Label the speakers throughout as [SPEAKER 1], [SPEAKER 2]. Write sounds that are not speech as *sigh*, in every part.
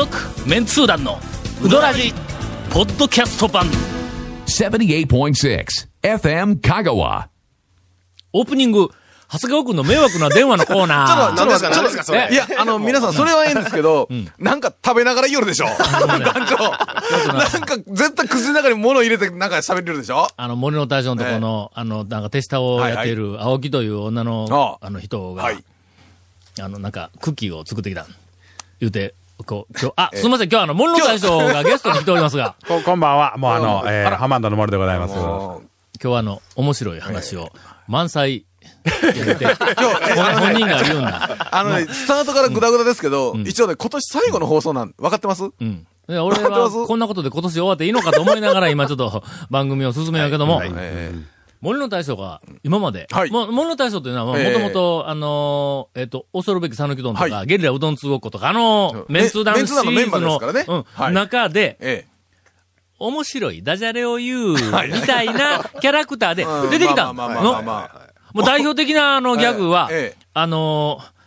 [SPEAKER 1] 続メンツー団のウドラジポッドキャスト版。
[SPEAKER 2] 78.6 FM Kagawa.
[SPEAKER 1] オープニング長谷川君の迷惑な電話のコーナー。
[SPEAKER 3] 何ですか何ですかそれ。
[SPEAKER 4] いや、あの、皆さん、それはええんですけど、なんか食べながら言うでしょ。*laughs* 団長。なんか、絶対口の中に物入れて、なんか喋ってるでしょ。
[SPEAKER 1] あの、森の大将のとこの、あの、なんか手下をやっている青木という女の、
[SPEAKER 4] あ。
[SPEAKER 1] あの人が、
[SPEAKER 4] はい。
[SPEAKER 1] あの、なんか、クッキーを作ってきた。言うて、こう、今日、あ、すみません、今日はあの、森の大将がゲストに来ておりますが、*laughs*
[SPEAKER 5] こ *laughs* こんばんは。もうあの、えー、ハマンドの森でございます。
[SPEAKER 4] も
[SPEAKER 1] 今日はあの、面白い話を、満載、言うて、本人が言うんだ。
[SPEAKER 4] う *laughs* あのね、スタートからグダグダですけど、一応ね、今年最後の放送なん、分かってます？
[SPEAKER 1] うん。で俺は、こんなことで今年終わっていいのかと思いながら、今ちょっと番組を進めようけども、
[SPEAKER 4] え
[SPEAKER 1] 森の大将が、今まで、
[SPEAKER 4] はい。
[SPEAKER 1] も森の大将というのは、
[SPEAKER 4] ええ。
[SPEAKER 1] もともと、あのー、えっ、と、恐るべき讃岐丼とか、
[SPEAKER 4] はい。
[SPEAKER 1] ゲリラうどん通ごっことか、あの、メンツー団シリーズ
[SPEAKER 4] の
[SPEAKER 1] うん
[SPEAKER 4] はい。
[SPEAKER 1] 中で、
[SPEAKER 4] え
[SPEAKER 1] 面白いダジャレを言う、*laughs* みたいな *laughs* キャラクターで
[SPEAKER 4] うん。
[SPEAKER 1] 出てきた
[SPEAKER 4] まあまあまあまあ
[SPEAKER 1] の。
[SPEAKER 4] まあ。
[SPEAKER 1] もう代表的なあのギャグは、
[SPEAKER 4] ええ。
[SPEAKER 1] あのー、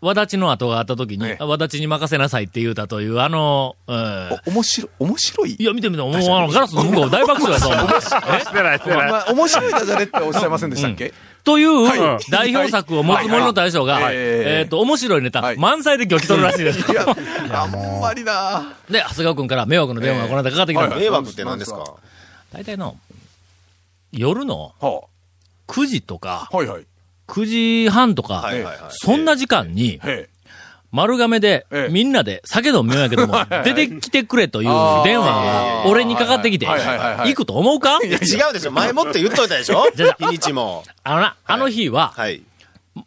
[SPEAKER 1] わだちの後があった時に、
[SPEAKER 4] ええ。
[SPEAKER 1] わだちに任せなさいって言うたという、あの、うん
[SPEAKER 4] お面白い、面白い。
[SPEAKER 1] いや、見てみて、もう、あの、ガラスの向こう大爆笑やぞ、お前。
[SPEAKER 4] 面白い。ダジャレっておっしゃいませんでしたっけ？
[SPEAKER 1] という
[SPEAKER 4] はい。
[SPEAKER 1] 代表作を持つ森の大将が、
[SPEAKER 4] はいはい
[SPEAKER 1] えっと、面白いネタ
[SPEAKER 4] は、い。
[SPEAKER 1] 満載で今日来とるらしいです。
[SPEAKER 4] いや、あんまりな。
[SPEAKER 1] で、長谷川君から迷惑の電話がこの間かかってきた。
[SPEAKER 3] 迷惑って何ですか？
[SPEAKER 1] 大体の、夜の
[SPEAKER 4] は
[SPEAKER 1] 9時とか、
[SPEAKER 4] あ、はいはい。
[SPEAKER 1] 9時半とか。そんな時間に、
[SPEAKER 4] へ
[SPEAKER 1] 丸亀で
[SPEAKER 4] ええ
[SPEAKER 1] みんなで酒飲みようやけども、*laughs* 出てきてくれという電話が俺にかかってきて、行くと思うか？
[SPEAKER 3] いや違うでしょ。前もって言っといたでしょ？*laughs*
[SPEAKER 1] じゃあ
[SPEAKER 3] 日にちも。
[SPEAKER 1] あのな、あの日は、
[SPEAKER 3] はい。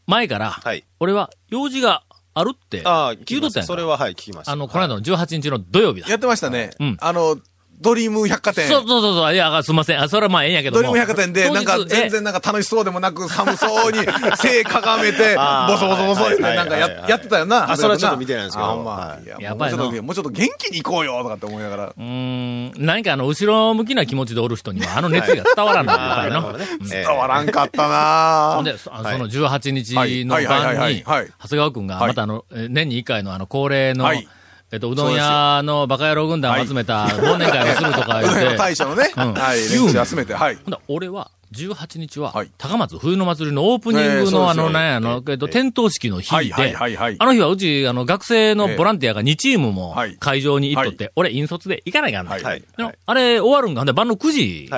[SPEAKER 1] 前から、
[SPEAKER 3] はい。
[SPEAKER 1] 俺は用事があるって
[SPEAKER 3] ああ、
[SPEAKER 1] 言うとったや
[SPEAKER 3] それははい、聞きました。
[SPEAKER 1] あの、この間の18日の土曜日だ。
[SPEAKER 4] やってましたね
[SPEAKER 1] うん。
[SPEAKER 4] あの、ドリーム百貨店。
[SPEAKER 1] そうそうそうそう。いや、すみません。あそれはまあええんやけども。
[SPEAKER 4] ドリーム百貨店で、なんか全
[SPEAKER 1] え。
[SPEAKER 4] 然なんか楽しそうでもなく、寒そうに *laughs* 背かがめて、ボソボソボソってなんかややってたよな。
[SPEAKER 3] あそれはちょっと見てないんですけど。
[SPEAKER 4] あほんま
[SPEAKER 3] はい。
[SPEAKER 4] いや
[SPEAKER 1] やばいな。
[SPEAKER 4] もうちょっと、もうちょっと元気に行こうよとかって思いながら。
[SPEAKER 1] うーん、何かあの、後ろ向きな気持ちでおる人には、あの熱意が伝わらんのやっぱりの。*laughs*
[SPEAKER 3] ね。*laughs*
[SPEAKER 4] 伝わらんかったな。
[SPEAKER 1] ほんで、そその18日の晩に、長谷川くんが、またあの、え年に1回のあの、恒例の、
[SPEAKER 4] はい
[SPEAKER 1] えっと、うどん屋のバカ野郎軍団を集めた忘年会をするとか言って、*laughs*
[SPEAKER 4] 大将のね、
[SPEAKER 1] うん。
[SPEAKER 4] はい、集めて、はい。
[SPEAKER 1] ほんだ俺は、18日は
[SPEAKER 4] はい、
[SPEAKER 1] 高松冬の祭りのオープニングのあの、なんや、あの、えっと、点灯式の日で。あの日はうち、あの、学生のボランティアが2チームも
[SPEAKER 4] はい。
[SPEAKER 1] 会場に行っとって、俺、引率で行かないかんの。
[SPEAKER 4] はい。
[SPEAKER 3] はい。
[SPEAKER 1] であれ、終わるんが、晩の9時、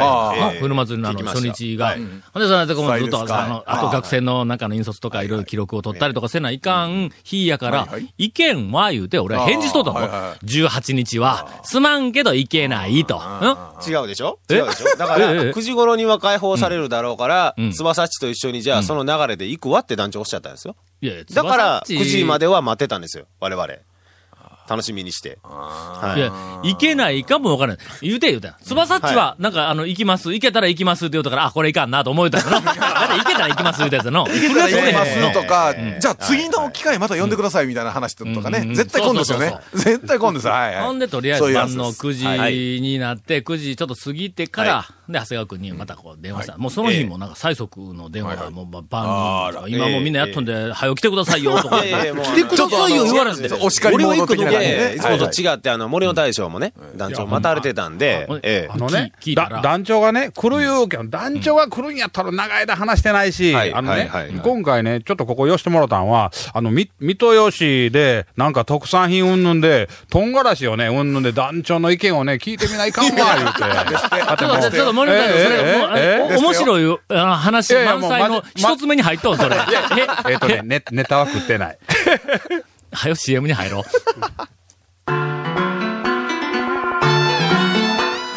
[SPEAKER 1] 冬の祭りのあの、初日が。
[SPEAKER 3] はい。
[SPEAKER 1] ほんで、そずっと、あの、あと学生の中の引率とかい。ろいろ記録を取ったりとかせないかん日やから意見は言うて、俺は返事しとったの
[SPEAKER 4] あーはいは。
[SPEAKER 1] 18日は、すまんけど行けないと。うん？
[SPEAKER 3] 違うでしょ？
[SPEAKER 1] え？
[SPEAKER 3] 違うでしょ？だから、
[SPEAKER 1] え？え
[SPEAKER 3] ？9時頃には解放されるだろうから
[SPEAKER 1] うん、
[SPEAKER 3] 翼っちと一緒にじゃあその流れで行くわって団長おっしゃったんですよ。
[SPEAKER 1] いやいや
[SPEAKER 3] だから、
[SPEAKER 1] 翼っち
[SPEAKER 3] 9時までは待ってたんですよ。我々。楽しみにして。はい
[SPEAKER 1] や、行けないかもわからない。言うて言うて。翼っちは、なんか、あの、行きます、行けたら行きますって言うたから、あ、これいかんなと思えたの。だって行けたら行きます言うたやつやの。*laughs* 行
[SPEAKER 4] 行けたら行きます
[SPEAKER 1] の
[SPEAKER 4] とか
[SPEAKER 1] ん、
[SPEAKER 4] じゃあ次の機会また呼んでくださいみたいな話とか
[SPEAKER 1] うん
[SPEAKER 4] ね。絶対今度ですよね。*laughs* 絶対今度ですよ。はいはい。
[SPEAKER 1] ほんで、とりあえず晩の
[SPEAKER 4] です
[SPEAKER 1] 9時になって、9時ちょっと過ぎてから、で、長谷川君にまたこう電話した。もうその日もなんか最速の電話がもうば晩に、今もうみんなやっとんで、早く来てくださいよとか。来てくださいよ言われて。
[SPEAKER 4] お叱りモード的な感じでね。
[SPEAKER 3] いつもと違って、あの、森の大将もね、団長待たれてたんで
[SPEAKER 5] あのね団長がね、来る言うけど、団長が来るんやったら長い間話してないし、
[SPEAKER 3] はい
[SPEAKER 5] あのね
[SPEAKER 3] はいはいはい、
[SPEAKER 5] 今回ね、ちょっとここ寄してもらったんは、あの、み、三豊市で、なんか特産品うんぬんで、唐辛子をね、うんぬんで団長の意見をね、聞いてみないかんわ、言うて。*laughs*
[SPEAKER 1] 森本さん、それ、面白いあ話満載の一つ目に入っとん、それ。え、
[SPEAKER 5] えっとね、ネネタは食ってない。*laughs*
[SPEAKER 1] はよ CM に入ろう。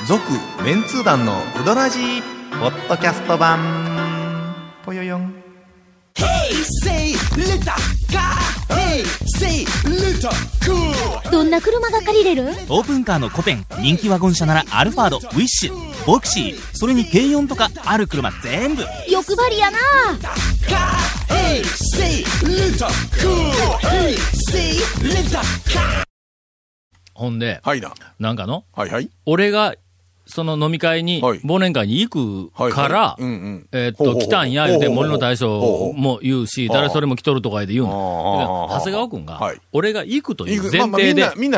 [SPEAKER 6] 続メンツー団のウドラジーポッドキャスト版ぽよよん
[SPEAKER 7] Say
[SPEAKER 8] どんな車が借りれる？
[SPEAKER 9] オープンカーのコペン人気ワゴン車ならアルファードウィッシュボクシーそれに軽4とかある車全部
[SPEAKER 8] 欲張りやな.
[SPEAKER 1] ほんで、
[SPEAKER 4] はいな。
[SPEAKER 1] なんかの、
[SPEAKER 4] はいはい。
[SPEAKER 1] 俺がその飲み会に、
[SPEAKER 4] はい。
[SPEAKER 1] 忘年会に行くから、えーっと、来たんや、言うて、森の大将も言うし、誰それも来とるとかで言うの。長谷川君が
[SPEAKER 4] はい、
[SPEAKER 1] 俺が行くという前提で
[SPEAKER 4] まあまあ、みん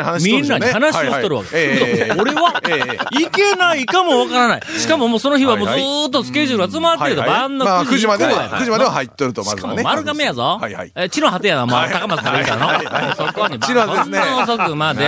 [SPEAKER 4] な
[SPEAKER 1] に話をしとるわけ。俺は、
[SPEAKER 4] ええ
[SPEAKER 1] 行けないかもわからない。しかももうその日はもうずーっとスケジュールが詰まってると、晩の
[SPEAKER 4] まあ
[SPEAKER 1] 9時
[SPEAKER 4] 9時までは、
[SPEAKER 1] 以降やから
[SPEAKER 4] 9時までは入っとると、ま
[SPEAKER 1] しかも
[SPEAKER 4] ずはね。
[SPEAKER 1] 丸亀やぞ。
[SPEAKER 4] はいはい。
[SPEAKER 1] え地の果てやな、もう高松から行ったの。そこに、そんな遅くまで、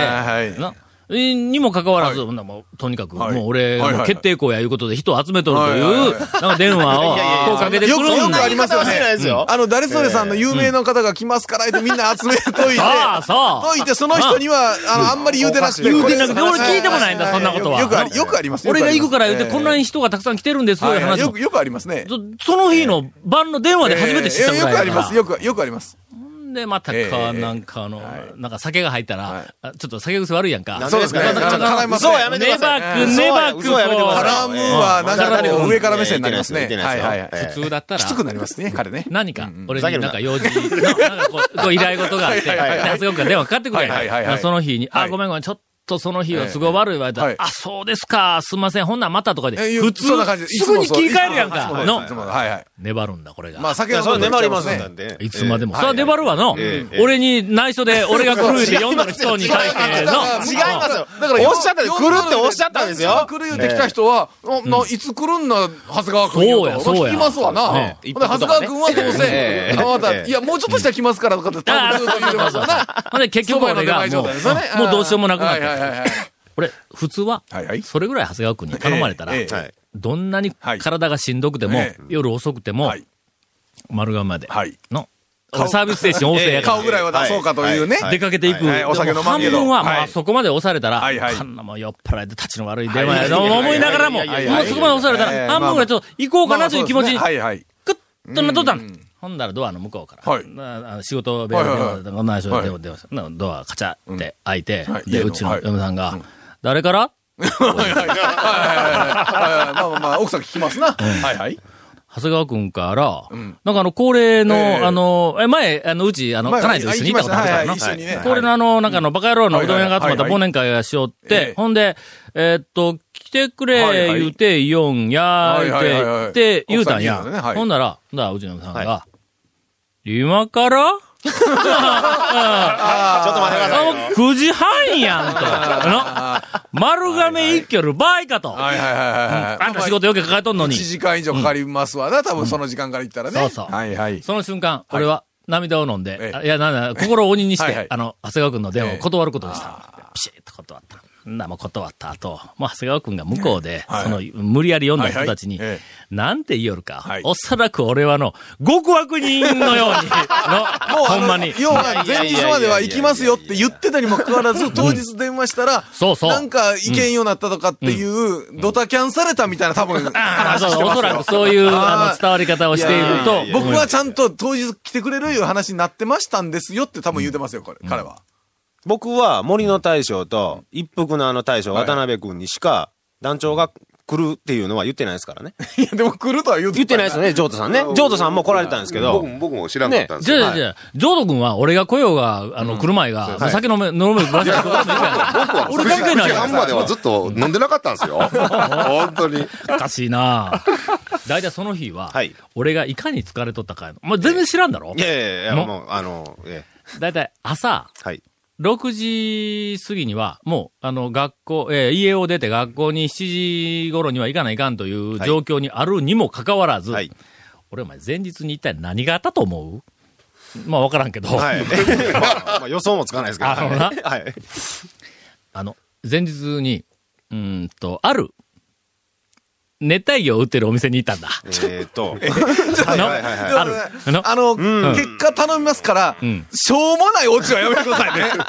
[SPEAKER 1] にもかかわらず、ほんならもうとにかく、
[SPEAKER 4] はい
[SPEAKER 1] もう俺、決定校やいうことで人を集めとるという、
[SPEAKER 4] はいはいはい
[SPEAKER 1] なんか電話を、こうかけてくるんだ
[SPEAKER 4] よくありますよね。あの、誰それさんの有名な方が来ますから、言ってみんな集めといて、
[SPEAKER 1] そうそう
[SPEAKER 4] といて、その人には、あの、あんまり言うてなくて。
[SPEAKER 1] 言うてなくて、俺聞いてもないんだ、そんなことは。
[SPEAKER 4] よくあり、よくあります。
[SPEAKER 1] 俺が行くから言うて、
[SPEAKER 4] ええ
[SPEAKER 1] こんなに人がたくさん来てるんですよ、
[SPEAKER 4] く、よくありますね。
[SPEAKER 1] そその日の晩の電話で初めて知ったぐらい
[SPEAKER 4] よくあります。よく、よくあります。
[SPEAKER 1] で、またか、
[SPEAKER 4] ええ
[SPEAKER 1] なんかあの、
[SPEAKER 4] はい。
[SPEAKER 1] なんか酒が入ったら、ちょっと酒癖悪いやんか。
[SPEAKER 4] そうです
[SPEAKER 3] か
[SPEAKER 4] ね。
[SPEAKER 3] 嘘はやめてください。
[SPEAKER 1] ネバく、ネバく、
[SPEAKER 3] 嘘はやめてください。
[SPEAKER 4] 絡むは、なん。か上から目線になりますね。
[SPEAKER 3] 言ってないですよ
[SPEAKER 4] はいはいはい。
[SPEAKER 1] 普通だったら、
[SPEAKER 4] きつくなりますね、彼ね。
[SPEAKER 1] 何か、俺にな。んか用事の、なんかこう、こう依頼事があって、で、
[SPEAKER 4] はいはいはい。
[SPEAKER 1] 長谷川君が電話かかってくるやんその日に、あ、
[SPEAKER 4] はい。
[SPEAKER 1] ごめんごめん、ちょっとその日は都合悪いわ、言われたら
[SPEAKER 4] はい。
[SPEAKER 1] あ、そうですか、すんません、ほんならまたとかで、
[SPEAKER 4] え
[SPEAKER 1] 普通、
[SPEAKER 4] す
[SPEAKER 1] ぐに切り替えるやんか、の？
[SPEAKER 4] はいはい。
[SPEAKER 1] 粘るんだ、これが。
[SPEAKER 4] まあ、酒
[SPEAKER 3] いや、それ粘ります
[SPEAKER 4] ね。
[SPEAKER 3] んで。
[SPEAKER 1] いつまでも。
[SPEAKER 4] ええ。
[SPEAKER 1] それは粘るわの？
[SPEAKER 3] ええ。
[SPEAKER 1] 俺に内緒で、俺が来るって読んだ人に対しての？
[SPEAKER 3] 違いますよ。
[SPEAKER 4] だから、
[SPEAKER 3] おっしゃったんです。来るっておっしゃったんですよ。
[SPEAKER 4] 来る言うてきた人は、いつ来るんな、長谷川君。
[SPEAKER 1] そうやそうや。
[SPEAKER 4] 聞きますわな。長谷川君はどうせ
[SPEAKER 3] え、え。
[SPEAKER 4] あまいや、もうちょっとしたら来ますからとかって多分ずっと言ってますわな。
[SPEAKER 1] ほんで、結局俺が、もう、もうどうしようもなくなっ
[SPEAKER 4] はいはいはい
[SPEAKER 1] て。
[SPEAKER 4] はい。
[SPEAKER 1] 俺、普通はそれぐらい長谷川君に頼まれたら。どんなに
[SPEAKER 4] はい。
[SPEAKER 1] 体がしんどくても
[SPEAKER 4] ええ、
[SPEAKER 1] 夜遅くても
[SPEAKER 4] は、い。
[SPEAKER 1] 丸亀まで
[SPEAKER 4] はい。
[SPEAKER 1] の、俺サービス精神旺盛やから
[SPEAKER 4] 顔ぐらいは出そうかというね。
[SPEAKER 3] はい。
[SPEAKER 1] 出かけていく。
[SPEAKER 4] お酒飲まん
[SPEAKER 1] 半
[SPEAKER 4] けど。
[SPEAKER 1] 分は、まあ、
[SPEAKER 4] はい。
[SPEAKER 1] そこまで押されたら、
[SPEAKER 4] はいはい。
[SPEAKER 1] こんなもん酔っ払いで立ちの悪い電話
[SPEAKER 4] はい。
[SPEAKER 1] やと思いながらも、もうそこまで押されたら、
[SPEAKER 4] ええ
[SPEAKER 1] 半分ぐらいちょっと行こうかなという気持ちに、
[SPEAKER 4] はい。はい。
[SPEAKER 1] クッとなっとった
[SPEAKER 4] ん。
[SPEAKER 1] ほんだらドアの向こうから、
[SPEAKER 4] はい。
[SPEAKER 1] なあの仕事部屋で電話、内緒で
[SPEAKER 4] はい
[SPEAKER 1] 電話、電話したなドアカチャって開いて、
[SPEAKER 4] はい。
[SPEAKER 1] で、うちの
[SPEAKER 4] はい。
[SPEAKER 1] 嫁さんが、誰から？
[SPEAKER 4] はいはいはいはい。はい。まあまあまあ、奥さん聞きますな。はいはい。
[SPEAKER 1] 長谷川くんから、
[SPEAKER 4] ん。
[SPEAKER 1] なんかあの、恒例の、
[SPEAKER 4] ええ
[SPEAKER 1] あの、え、前、あの、うち、あの、
[SPEAKER 4] 前
[SPEAKER 1] 家内と一緒に行ったことあるからな。恒例のあの、なんかあの、バカ野郎のうどん屋が集まった忘年会がしよっ
[SPEAKER 4] え
[SPEAKER 1] て
[SPEAKER 4] え、
[SPEAKER 1] ほんで、えーっと、来てくれ、言うて、言うんや、言うて、言うたんや。ほんなら、だからうちの嫁さんが
[SPEAKER 3] は、
[SPEAKER 1] 今から？
[SPEAKER 3] ちょっと待ってくださいよ。
[SPEAKER 1] あもう9時半やんと。*laughs* 丸亀一挙る場合かと。
[SPEAKER 4] はいはいはいはい。
[SPEAKER 1] あんた仕事よけ抱えとんのに
[SPEAKER 4] 1。時間以上かかりますわな、多分その時間から行ったらね。
[SPEAKER 1] そうそう
[SPEAKER 4] はいはい。
[SPEAKER 1] その瞬間、俺は涙を飲んで、いや、なんだ、心を鬼にして、あの、長谷川君の電話を
[SPEAKER 4] ええ
[SPEAKER 1] 断ることにした。ピシッと断った。んだ、もう断った後、もう長谷川君が向こうで、
[SPEAKER 4] はい。
[SPEAKER 1] その、無理やり読んだ人たちに、なんて言いよるか、
[SPEAKER 4] はい。
[SPEAKER 1] おそらく俺はの、極悪人のように、*laughs* の、
[SPEAKER 4] もう、
[SPEAKER 1] ほんまに。
[SPEAKER 4] 要は前日までは行きますよって言ってたにもかかわらず、当日電話したら、
[SPEAKER 1] そうそう。
[SPEAKER 4] なんか行けんようになったとかっていう、ドタキャンされたみたいな多分、
[SPEAKER 1] ああ、そう、おそらくそういう、あの、伝わり方をしていると。
[SPEAKER 4] 僕はちゃんと当日来てくれるいう話になってましたんですよって多分言うてますよ、これ、彼は。
[SPEAKER 3] 僕は森の大将と一服のあの大将、
[SPEAKER 4] はい
[SPEAKER 3] 渡辺君にしか団長が来るっていうのは言ってないですからね。*laughs*
[SPEAKER 4] いや、でも来るとは言う
[SPEAKER 3] 言ってないですよね、ジョートさんね。ジョートさんも来られたんですけど
[SPEAKER 10] 僕。も、僕も知らんかったんですよ。
[SPEAKER 1] じゃあ、じゃあ、ジョード君は、俺が来ようが、あの、来る前が、
[SPEAKER 3] はい
[SPEAKER 1] 酒飲め、飲め、ブラジルとかでもい。
[SPEAKER 10] 僕は
[SPEAKER 1] 俺関係ない
[SPEAKER 10] 9時
[SPEAKER 1] やん
[SPEAKER 10] 半まではずっと飲んでなかったんですよ。*laughs* 本当に。
[SPEAKER 1] おかしいな大体その日は、
[SPEAKER 3] はい
[SPEAKER 1] 俺がいかに疲れとったかやの。もう全然知らんだろ
[SPEAKER 3] いやいやいや、
[SPEAKER 1] も
[SPEAKER 3] もう、あの、え
[SPEAKER 1] 大体朝、
[SPEAKER 3] えはい。
[SPEAKER 1] 6時過ぎには、もう、あの、学校、えー家を出て学校に7時頃には行かないかんという状況にあるにもかかわらず、
[SPEAKER 3] はい。
[SPEAKER 1] 俺お前前日に一体何があったと思う？まあわからんけど、
[SPEAKER 3] はい。*laughs* まあ、まあ予想もつかないですけど。
[SPEAKER 1] あのな
[SPEAKER 3] はいはい。
[SPEAKER 1] あの、前日に、うーんと、ある、熱帯魚を売ってるお店に行ったんだ。*laughs*
[SPEAKER 3] えーっと、
[SPEAKER 1] あの、
[SPEAKER 3] はいはいはい
[SPEAKER 1] ある。あの、
[SPEAKER 4] あの、結果頼みますから、
[SPEAKER 1] ん
[SPEAKER 4] しょうもないオチはやめてくださいね。*laughs*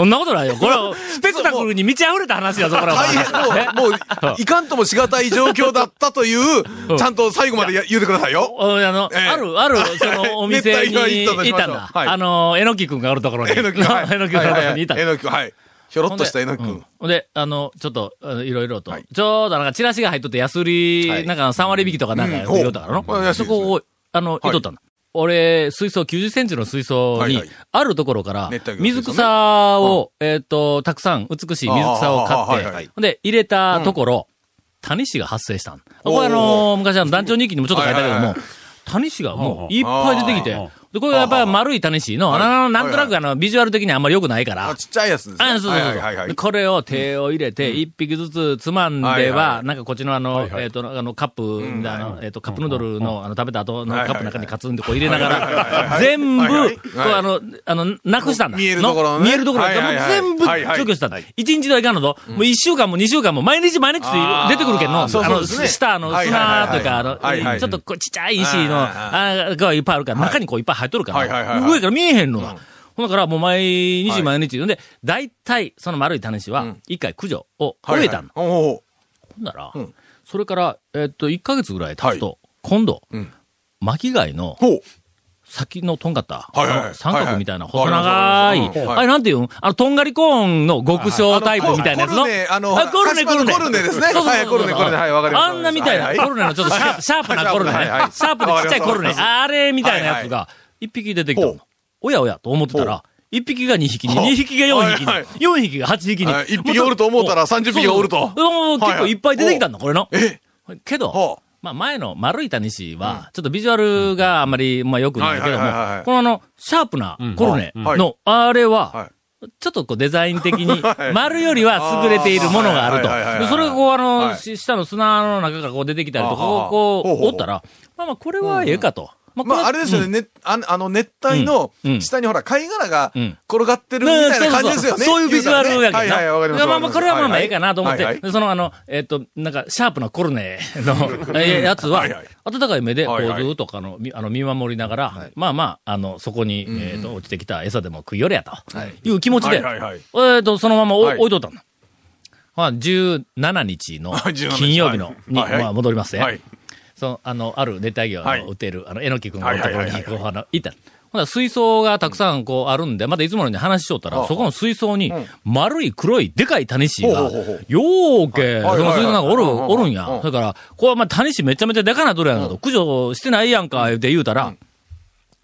[SPEAKER 1] そんなことないよ。これは、スペクタクルに満ち溢れた話やぞ、これは。
[SPEAKER 4] 大変、もう、*laughs* もう、いかんともしがたい状況だったという、ちゃんと最後までや言うてくださいよ。
[SPEAKER 1] おあの、
[SPEAKER 4] ええ
[SPEAKER 1] ある、ある、その、お店に
[SPEAKER 4] 熱帯魚行ったん
[SPEAKER 1] だ。
[SPEAKER 4] はい
[SPEAKER 1] あの、えのきくんがおるところに。
[SPEAKER 4] えのき、はい。
[SPEAKER 1] えのきくんがおるところにいた。
[SPEAKER 4] えのき、はい。ひょろっとしたえのきく
[SPEAKER 1] うん
[SPEAKER 4] ん。
[SPEAKER 1] ほん。で、あの、ちょっと、いろいろと、
[SPEAKER 4] はい。
[SPEAKER 1] ちょうどなんかチラシが入っとって安売り、
[SPEAKER 3] はい
[SPEAKER 1] なんか3割引きとかなんか
[SPEAKER 4] うん。
[SPEAKER 1] 言うたからの、そこを、あの、
[SPEAKER 4] い。
[SPEAKER 1] いとったんだ。俺、水槽、90センチの水槽にあるところから
[SPEAKER 4] 水
[SPEAKER 1] 草を、えっと、たくさん美しい水草を買って、で、入れたところ、タニシが発生したん。これあのー、昔あの、団長日記にもちょっと書いたけども
[SPEAKER 4] はいはいはい、
[SPEAKER 1] タニシがもういっぱい出てきてで、これがやっぱり丸いタニシの、
[SPEAKER 4] はい。
[SPEAKER 1] あの、なんとなくあの、ビジュアル的にあんまり良くないから。
[SPEAKER 4] あ、、ちっちゃいやつですね。
[SPEAKER 1] あそうそうそう。これを手を入れて、一匹ずつつまんで
[SPEAKER 4] は
[SPEAKER 1] なんかこっちのあの、えっと、あの、カップ、
[SPEAKER 4] ん
[SPEAKER 1] あの、えっと、カップヌードルの、あの、食べた後のカップの中にカツンでこう入れながら、
[SPEAKER 4] はい
[SPEAKER 1] 全部、こうあの、あの、なくしたんだ。
[SPEAKER 4] 見えるところ
[SPEAKER 1] 見えるところ全部除去したんだ。一日ではいかんのと、もう一週間も二週間も毎日毎日出てくるけんの、あの、下の砂とか、あの、ちょっとこうちっちゃい石の、
[SPEAKER 4] はい
[SPEAKER 1] あがいっぱいあるから、中にこういっぱい入っとるか
[SPEAKER 4] はいはいはい
[SPEAKER 1] ら、
[SPEAKER 4] はい。
[SPEAKER 1] 上から見えへんのが。ほんだからもう毎日
[SPEAKER 4] はい。
[SPEAKER 1] 毎日。ほんで、大体、その丸い種子は、一回駆除を終えたの。ほんなら
[SPEAKER 4] うん、
[SPEAKER 1] それから、えっと、1ヶ月ぐらい経つと、今度
[SPEAKER 4] うん、
[SPEAKER 1] 巻貝の。先のとんがった、三角みたいな
[SPEAKER 4] はいはい。
[SPEAKER 1] 細長い、あれなんていうんあの、とんがりコーンの極小タイプみたいなやつの？
[SPEAKER 4] コルネ、あの、
[SPEAKER 1] あコルネ、コルネ。
[SPEAKER 4] コルネですね。
[SPEAKER 1] そうそうそう
[SPEAKER 4] はい、コルネ、コルネ、はい、わかります。
[SPEAKER 1] あんなみたいな、
[SPEAKER 4] はは
[SPEAKER 1] コルネのちょっとシャープ、なコルネシャープでちっちゃいコルネ。あれみたいなやつが、一匹出てきたの。おやおやと思ってたら、一匹が二匹に、二匹が四匹に
[SPEAKER 4] はいはい、
[SPEAKER 1] 四匹が八匹に。
[SPEAKER 4] はい。一匹おると思ったら30匹がおると。
[SPEAKER 1] 結構いっぱい出てきたんだ、これの。
[SPEAKER 4] え？
[SPEAKER 1] けど
[SPEAKER 4] ほ、
[SPEAKER 1] まあ前の丸い谷氏は、ちょっとビジュアルがあんまり、まあ良くないけどもこのあの、シャープなコルネ
[SPEAKER 4] はい。
[SPEAKER 1] の、あれ
[SPEAKER 4] は
[SPEAKER 1] は、ちょっとこうデザイン的に *laughs*
[SPEAKER 4] はい、
[SPEAKER 1] 丸よりは優れているものがあると。それがこうあの、下の砂の中からこう出てきたりとか、こう。おったら、まあまあこれはええかと。ま
[SPEAKER 4] まあ、あれですよね、
[SPEAKER 1] うん。
[SPEAKER 4] ねあの熱帯の下にほら、貝殻が
[SPEAKER 1] うん。
[SPEAKER 4] 転がってるみたいな感じですよね。
[SPEAKER 1] そういうビジュアルやけどな。
[SPEAKER 4] はいはい、わかります。
[SPEAKER 1] まあまあ、これはまあまあええかなと思って、
[SPEAKER 4] はいはい。
[SPEAKER 1] でそのあの、えっ、と、なんか、シャープなコルネの *laughs* えーやつは
[SPEAKER 4] はいはい、
[SPEAKER 1] 温かい目で、こう、
[SPEAKER 4] はいはい。
[SPEAKER 1] ずーっとあの、みあの見守りながら、まあまあ、あの、そこに、えっ、と、落ちてきた餌でも食いよれやと、い。う気持ちで、
[SPEAKER 4] はいはいはい。
[SPEAKER 1] えっ、と、そのままお、
[SPEAKER 4] はい。
[SPEAKER 1] 置いとったの。まあ、17日の *laughs*
[SPEAKER 4] 17日。
[SPEAKER 1] 金曜日の、に、
[SPEAKER 4] はいはい。
[SPEAKER 1] まあ、戻りますね。
[SPEAKER 4] はい
[SPEAKER 1] その、あの、ある熱帯魚
[SPEAKER 4] はい。
[SPEAKER 1] の売っている、あの、えのきくんのところに、
[SPEAKER 4] はいはいはいはい。
[SPEAKER 1] こう、あの、いた。ほな水槽がたくさんこうあるんで、またいつものように話しとったら、
[SPEAKER 4] あ
[SPEAKER 1] そこの水槽に
[SPEAKER 4] ん、
[SPEAKER 1] 丸い黒いでかいタニシがよーけ、
[SPEAKER 4] はい。
[SPEAKER 1] その水槽なんかおる、
[SPEAKER 4] はいはいはい
[SPEAKER 1] おるんや。
[SPEAKER 4] う。ん。
[SPEAKER 1] それから、これはまあタニシめちゃめちゃでかなとるやんかと、駆除してないやんか、って言うたら、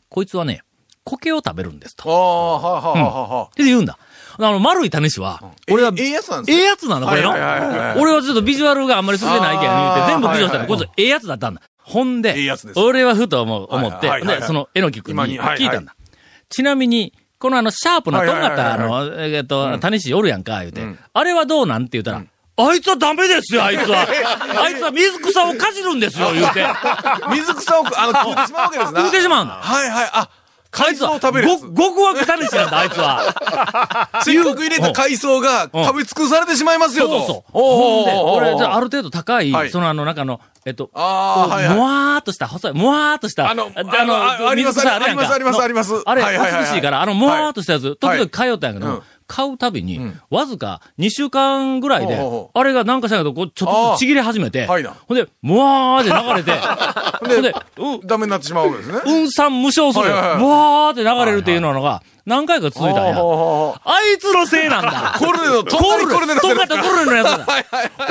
[SPEAKER 1] こいつはね、苔を食べるんですと。
[SPEAKER 4] ああ、はあ、はあ、はあ。
[SPEAKER 1] って言うんだ。あの、丸いタニシは、俺は、
[SPEAKER 4] えええやつなんです
[SPEAKER 1] ええやつなのこれの。俺はちょっとビジュアルがあんまり進んでないけん言うて、全部駆除したら、
[SPEAKER 4] はいはい
[SPEAKER 1] こいつええやつだったんだ。ほんで俺はふと思う思って、で、その、えのきくんに聞いたんだ。ちなみに、このあの、シャープなとんがった、あ
[SPEAKER 4] はい
[SPEAKER 1] の、えっと、タニシおるやんか、言うて、あれはどうなんって言ったら、あいつはダメですよ、あいつは。*laughs* あいつは水草をかじるんですよ、言うて。
[SPEAKER 4] 水草を、あの、食うてしまうわけですな。
[SPEAKER 1] 食うてしまうんだ。
[SPEAKER 4] はいはい。あ、
[SPEAKER 1] あ
[SPEAKER 4] 海藻を食べるやつ。
[SPEAKER 1] ご、極悪タニシなんだ、あいつは。*laughs*
[SPEAKER 4] せっかく入れた海藻が食べ尽くされてしまいますよと。
[SPEAKER 1] そうそう。ほんで、俺、じゃあある程度高い、
[SPEAKER 4] はい。
[SPEAKER 1] そのあの中の、えっと、
[SPEAKER 4] あーはいはい。
[SPEAKER 1] もわーっとした、細い、もわーっとした、
[SPEAKER 4] あのあのああります
[SPEAKER 1] あ
[SPEAKER 4] りますありますあります。
[SPEAKER 1] あれ、美しいから、あの、もわーっとしたやつ、時々通ったんやけど
[SPEAKER 4] うん、
[SPEAKER 1] 買うたびに、わずか2週間ぐらいであれがなんかしたけど、こう、ちょっとちぎれ始めて、ほんで、もわーって流れて、*laughs* ほんで、う
[SPEAKER 4] ダメになってしまうわけですね。
[SPEAKER 1] 運算無償する。
[SPEAKER 4] はいはいはい
[SPEAKER 1] もわーって流れるっていうのが、何回か続いたんや。あいつのせいなんだ。
[SPEAKER 4] コルネの、コルネの
[SPEAKER 1] とんが
[SPEAKER 4] せいですか
[SPEAKER 1] ったコルネのやつだ。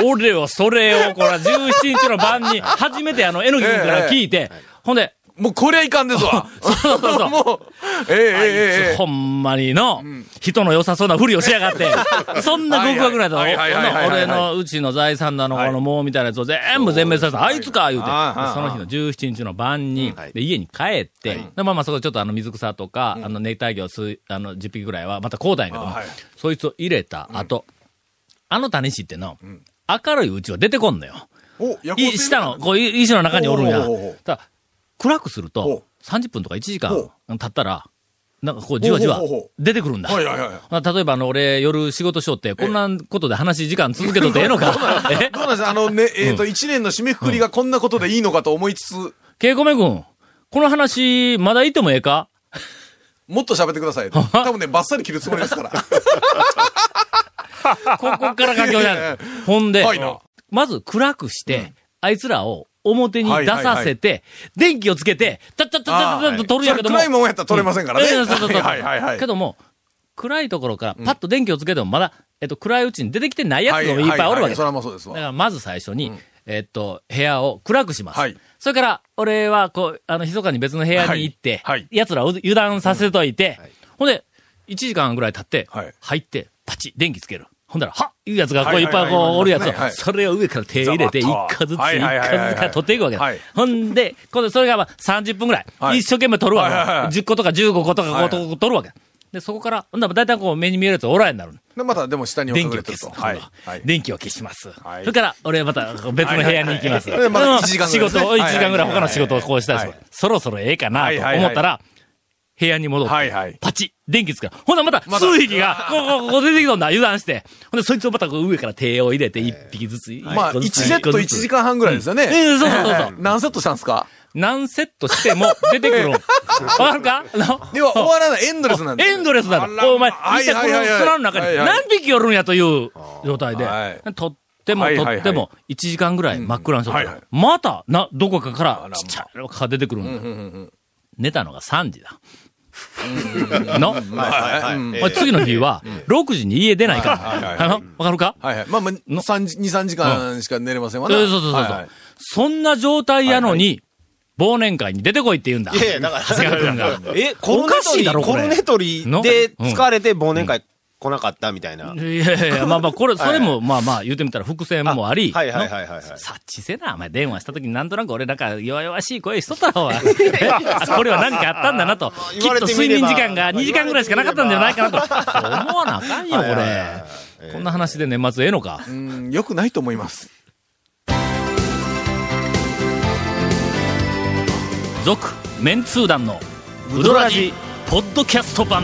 [SPEAKER 1] *laughs* 俺はそれを、これは17日の晩に、初めてあの、えのき君から聞いて、ほんで、
[SPEAKER 4] もうこりゃいかんですわ。
[SPEAKER 1] そうそうそう。*laughs*
[SPEAKER 4] もう、ええええ
[SPEAKER 1] ほんまにの、人の良さそうなふりをしやがって、*laughs* そんな極悪なやつ俺のうちの財産だの、このもうみたいなやつを全部全滅させた。あいつか言うて。その日の17日の晩に、で家に帰って、でまあまあそこでちょっとあの水草とか、あの熱帯魚数、あの10匹ぐらいはまたこうだんやけども、そいつを入れた後、あの種子っての、明るいうちは出てこんのよ。
[SPEAKER 4] お、
[SPEAKER 1] 下の、こう、い石の中におるんや。暗くする
[SPEAKER 4] ほ
[SPEAKER 1] と、30分とか1時間
[SPEAKER 4] ほ
[SPEAKER 1] 経ったら、なんかこう、じわじわ出てくるんだ。
[SPEAKER 4] はいはいはい
[SPEAKER 1] まあ例えば、あの、俺、夜仕事しよって、こんなことで話時間続けとってええのか？*laughs* え？
[SPEAKER 4] どうなんです？かあのね、えっと、一年の締めくくりがこんなことでいいのかと思いつつ、
[SPEAKER 1] ケイコメ君、この話、まだ言ってもええか？
[SPEAKER 4] もっと喋ってください。多分ね、バッサリ切るつもりですから。
[SPEAKER 1] ここから書きな *laughs* ほんでまず暗くして、あいつらを表に出させて、電気をつけて、たったったったったっと撮るんやけども。
[SPEAKER 4] 暗いもんやったら撮れませんからね。
[SPEAKER 1] ええそうそうそう。
[SPEAKER 4] はいはいはい。
[SPEAKER 1] けども、暗いところからパッと電気をつけてもまだ、えっと、暗いうちに出てきてないやつがいっぱいおるわけだ。
[SPEAKER 4] それはもうそうですわ。
[SPEAKER 1] だからまず最初に、えっと、部屋を暗くします。
[SPEAKER 4] はい
[SPEAKER 1] それから、俺は、こう、あの、密かに別の部屋に行って、
[SPEAKER 4] はいはい
[SPEAKER 1] 奴らを油断させといて、ほんで、1時間ぐらい経って、
[SPEAKER 4] はい
[SPEAKER 1] 入って、パチッ、電気つける。ほんだら、はっいうやつがこういっぱいこうおるやつを、
[SPEAKER 4] はい。
[SPEAKER 1] それを上から手入れて、一個ずつ、一個ずつから取っていくわけだ。
[SPEAKER 4] はい。
[SPEAKER 1] ほんで、今度それがまあ30分ぐらい、
[SPEAKER 4] はい。
[SPEAKER 1] 一生懸命取るわけ、
[SPEAKER 4] はいはいはい
[SPEAKER 1] 10個とか15個とかこうと取るわけ。で、そこから、ほんだらだいたいこう目に見えるやつおらんようになる。
[SPEAKER 4] で、またでも下に
[SPEAKER 1] 電。気を消す。電気を消します。
[SPEAKER 4] はい。
[SPEAKER 1] それから、俺はまた別の部屋に行きます。仕事を、1時間ぐらい。
[SPEAKER 4] はい。
[SPEAKER 1] 他の仕事をこうしたりそろそろええかなと思ったら、部屋に戻って、
[SPEAKER 4] はいはい
[SPEAKER 1] パチッ電気つける。ほんならまた、数匹が、*laughs* こう、こう、こう出てきたんだ、油断して。ほんで、そいつをまたこう上から手を入れて、一匹ずつ。
[SPEAKER 4] まあ、1
[SPEAKER 1] 一
[SPEAKER 4] セット1時。間半ぐらいですよね。
[SPEAKER 1] うんそうそうそうそう
[SPEAKER 4] 何セットしたんですか？
[SPEAKER 1] 何セットしても出てくる。*laughs* わかるか？
[SPEAKER 4] では、終わらない、エンドレスなんです。
[SPEAKER 1] エンドレスだ
[SPEAKER 4] あら
[SPEAKER 1] ろ。お前、
[SPEAKER 4] はい
[SPEAKER 1] 一体この空の中に何匹おるんやという状態で
[SPEAKER 4] はい、
[SPEAKER 1] とってもとっても1時間ぐらい真っ暗にしとったら
[SPEAKER 4] はいはい、
[SPEAKER 1] また、な、どこかか
[SPEAKER 4] あら
[SPEAKER 1] らちっちゃいのが出てくるんだ。
[SPEAKER 4] うんうんうん
[SPEAKER 1] 寝たのが3時だ。の
[SPEAKER 3] はいはいはい。
[SPEAKER 4] うん。
[SPEAKER 3] えー
[SPEAKER 1] おい次の日は、6時に家出ないか
[SPEAKER 4] はいはいはい。
[SPEAKER 1] ら。あの、わかるか？
[SPEAKER 4] はいはい。まあまあ、三時2、3時間しか寝れませんわな。
[SPEAKER 1] そうそうそうそう。
[SPEAKER 4] はいはい。
[SPEAKER 1] そんな状態やのに、忘年会に出てこいって言うんだ。
[SPEAKER 3] いやいや、だから、
[SPEAKER 1] 長谷川君が。
[SPEAKER 3] え、コルネ
[SPEAKER 1] おか
[SPEAKER 3] トリ
[SPEAKER 1] しいだろこれ。
[SPEAKER 3] コルネトリで使われて忘年会来なかったみたいな。
[SPEAKER 1] いやいやいや、*laughs* まあまあ、これ、それも、まあまあ、言うてみたら伏線もあり、
[SPEAKER 3] はいはいはいはいはい。
[SPEAKER 1] 察知せな、お前電話した時になんとなく俺なんか弱々しい声しとったろ、お前あこれは何かあったんだなと。*laughs* きっと睡眠時間が2時間ぐらいしかなかったんじゃないかなと。*laughs* そう思わなあかんよ、これ
[SPEAKER 3] はい。
[SPEAKER 1] こんな話で年末ええのか？
[SPEAKER 4] うん、よくないと思います。
[SPEAKER 1] 続、メンツー団の、ウドラジ、ポッドキャスト版。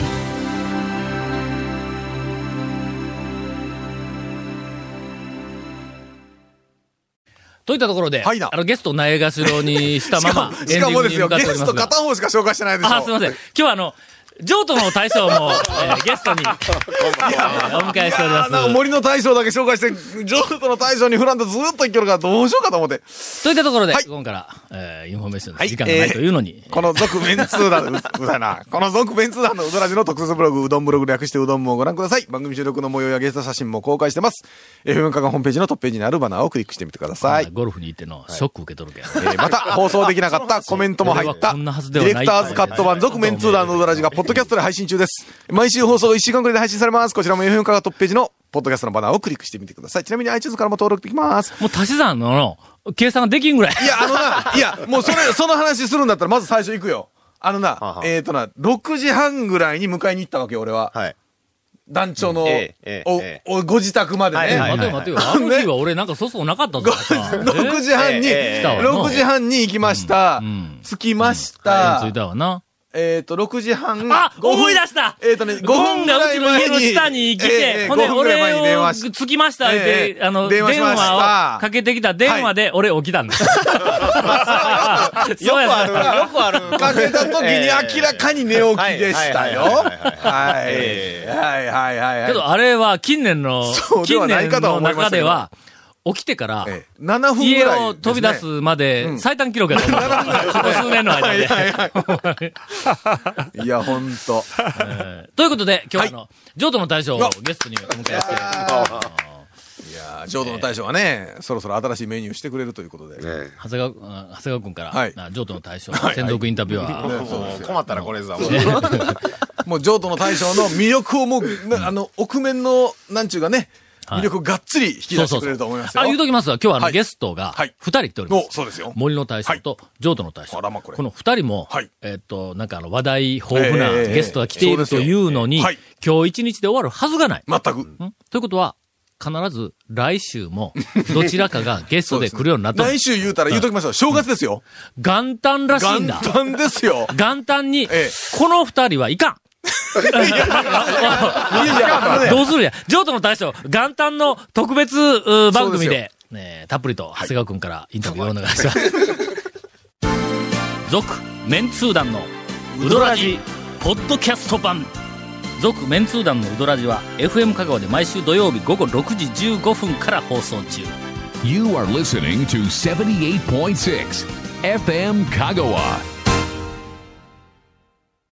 [SPEAKER 1] といったところで、
[SPEAKER 4] はいな
[SPEAKER 1] あの、ゲストをないがしろにしたまま、
[SPEAKER 4] しかもですよ、
[SPEAKER 1] エンディングに向かっており
[SPEAKER 4] ゲスト片方しか紹介してないでしょ。
[SPEAKER 1] あ、すみません。今日はあの、譲渡の大将も、*laughs* えーゲストに、えーお迎えしております。
[SPEAKER 4] なんか森の大将だけ紹介して、ジョートの大将にフランとずっと行けるからどうしようかと思って。
[SPEAKER 1] といったところで、
[SPEAKER 4] はい
[SPEAKER 1] 今から、えーインフォメーションの
[SPEAKER 4] はい
[SPEAKER 1] 時間がないというのに、
[SPEAKER 4] この続メンツー団、ううだな。この続メンツー団のうどらじの特設ブログ、うどんブログ略してうどんもご覧ください。番組収録の模様やゲスト写真も公開してます。FM カがホームページのトップページにあるバナーをクリックしてみてください。
[SPEAKER 1] ゴルフに行ってのショック受け取るけど、
[SPEAKER 4] えーまた、放送できなかったコメントも入った、ディレクターズカット版続メンツー団のうどらじが、ポッドキャストで配信中です。毎週放送が1週間くらいで配信されます。こちらも FM カがトップページの、ポッドキャストのバナーをクリックしてみてください。ちなみに iTunes からも登録できます。
[SPEAKER 1] もう足し算の計算ができんぐらい。
[SPEAKER 4] いや、あのな、いや、もうそれ、その話するんだったら、まず最初行くよ。あのな、
[SPEAKER 3] はは
[SPEAKER 4] えっ、とな、6時半ぐらいに迎えに行ったわけよ、俺は。
[SPEAKER 3] はい。
[SPEAKER 4] 団長の、
[SPEAKER 3] ええええ
[SPEAKER 4] お、お、ご自宅までね。
[SPEAKER 1] 待てよ待てよ。あの日は俺なんか粗相なかったぞ。さ
[SPEAKER 4] 6 *laughs* 時半に、
[SPEAKER 3] ええ
[SPEAKER 1] 来たわな
[SPEAKER 4] 6時半に行きました。
[SPEAKER 1] ん
[SPEAKER 4] 着きまし
[SPEAKER 1] え
[SPEAKER 4] た。
[SPEAKER 1] 着いたわな。
[SPEAKER 4] えっ、と、6時半。
[SPEAKER 1] あ
[SPEAKER 4] 5分
[SPEAKER 1] 思い出した
[SPEAKER 4] えっ、とね、5
[SPEAKER 1] 5
[SPEAKER 4] 分
[SPEAKER 1] 分がうちの家の下に来て、ほんで、
[SPEAKER 4] 5分ぐらい前に電
[SPEAKER 1] 俺を着きましたって、
[SPEAKER 4] ええ
[SPEAKER 1] あの、
[SPEAKER 4] 電
[SPEAKER 1] 電
[SPEAKER 4] 話
[SPEAKER 1] をかけてきた電話で俺起きたんだ。*laughs*
[SPEAKER 3] よくある、よくある。
[SPEAKER 4] かけた時に明らかに寝起きでしたよ。
[SPEAKER 3] はいはいはい
[SPEAKER 4] はい。
[SPEAKER 1] けど、あれは近年の、近年の中では、起きてから、
[SPEAKER 4] ええ。7分ぐ
[SPEAKER 1] 家
[SPEAKER 4] らい、
[SPEAKER 1] を飛び出す。まで最短記録やと思う。ここ数年の間で。*laughs*
[SPEAKER 4] いや、ほんと。
[SPEAKER 1] えーということで、今日はあの、譲渡の大将をゲストにお迎えして、
[SPEAKER 4] いやー。浄土の大将がね、そろそろ新しいメニューしてくれるということで。
[SPEAKER 10] え。
[SPEAKER 1] 長谷川、あ長谷川君から、
[SPEAKER 4] はい。
[SPEAKER 1] あ譲渡の大将、専属インタビュアー、*laughs*
[SPEAKER 3] もう *laughs* 困ったらこれですわ。もう。
[SPEAKER 4] もう浄土の大将の魅力をもう、なあの、奥面の、なんちゅうかね、
[SPEAKER 1] はい
[SPEAKER 4] 魅力をがっつり引き出してくれると思いますよ。
[SPEAKER 1] あ、言うときますわ。今日はあの、
[SPEAKER 4] はい
[SPEAKER 1] ゲストが
[SPEAKER 4] はい、
[SPEAKER 1] 二人来ております。
[SPEAKER 4] おそうですよ。
[SPEAKER 1] 森の大将と譲渡の大将。
[SPEAKER 4] これ
[SPEAKER 1] の二人も、
[SPEAKER 4] はい
[SPEAKER 1] えっと、なんかあの、話題豊富な
[SPEAKER 4] ええ
[SPEAKER 1] ゲストが来ているというのに、今日一日で終わるはずがない。
[SPEAKER 4] 全く。
[SPEAKER 1] ん？ということは、必ず来週も、*laughs* どちらかがゲストで来るようになった。
[SPEAKER 4] 来週言うたら言うときましょう。正月ですよ。
[SPEAKER 1] 元旦らしいんだ。
[SPEAKER 4] 元旦ですよ。
[SPEAKER 1] 元旦に、
[SPEAKER 4] ええ
[SPEAKER 1] この二人はいかん。どうするや。譲渡の大将、元旦の特別番組で、ねたっぷりと長谷川くんからインタビューをお願いします。続、メンツー団のウドラジ、ポッドキャスト版。続、メンツー団のウドラジは、FM 香川で毎週土曜日午後6時15分から放送中。
[SPEAKER 2] You are listening to 78.6 FM Kagawa.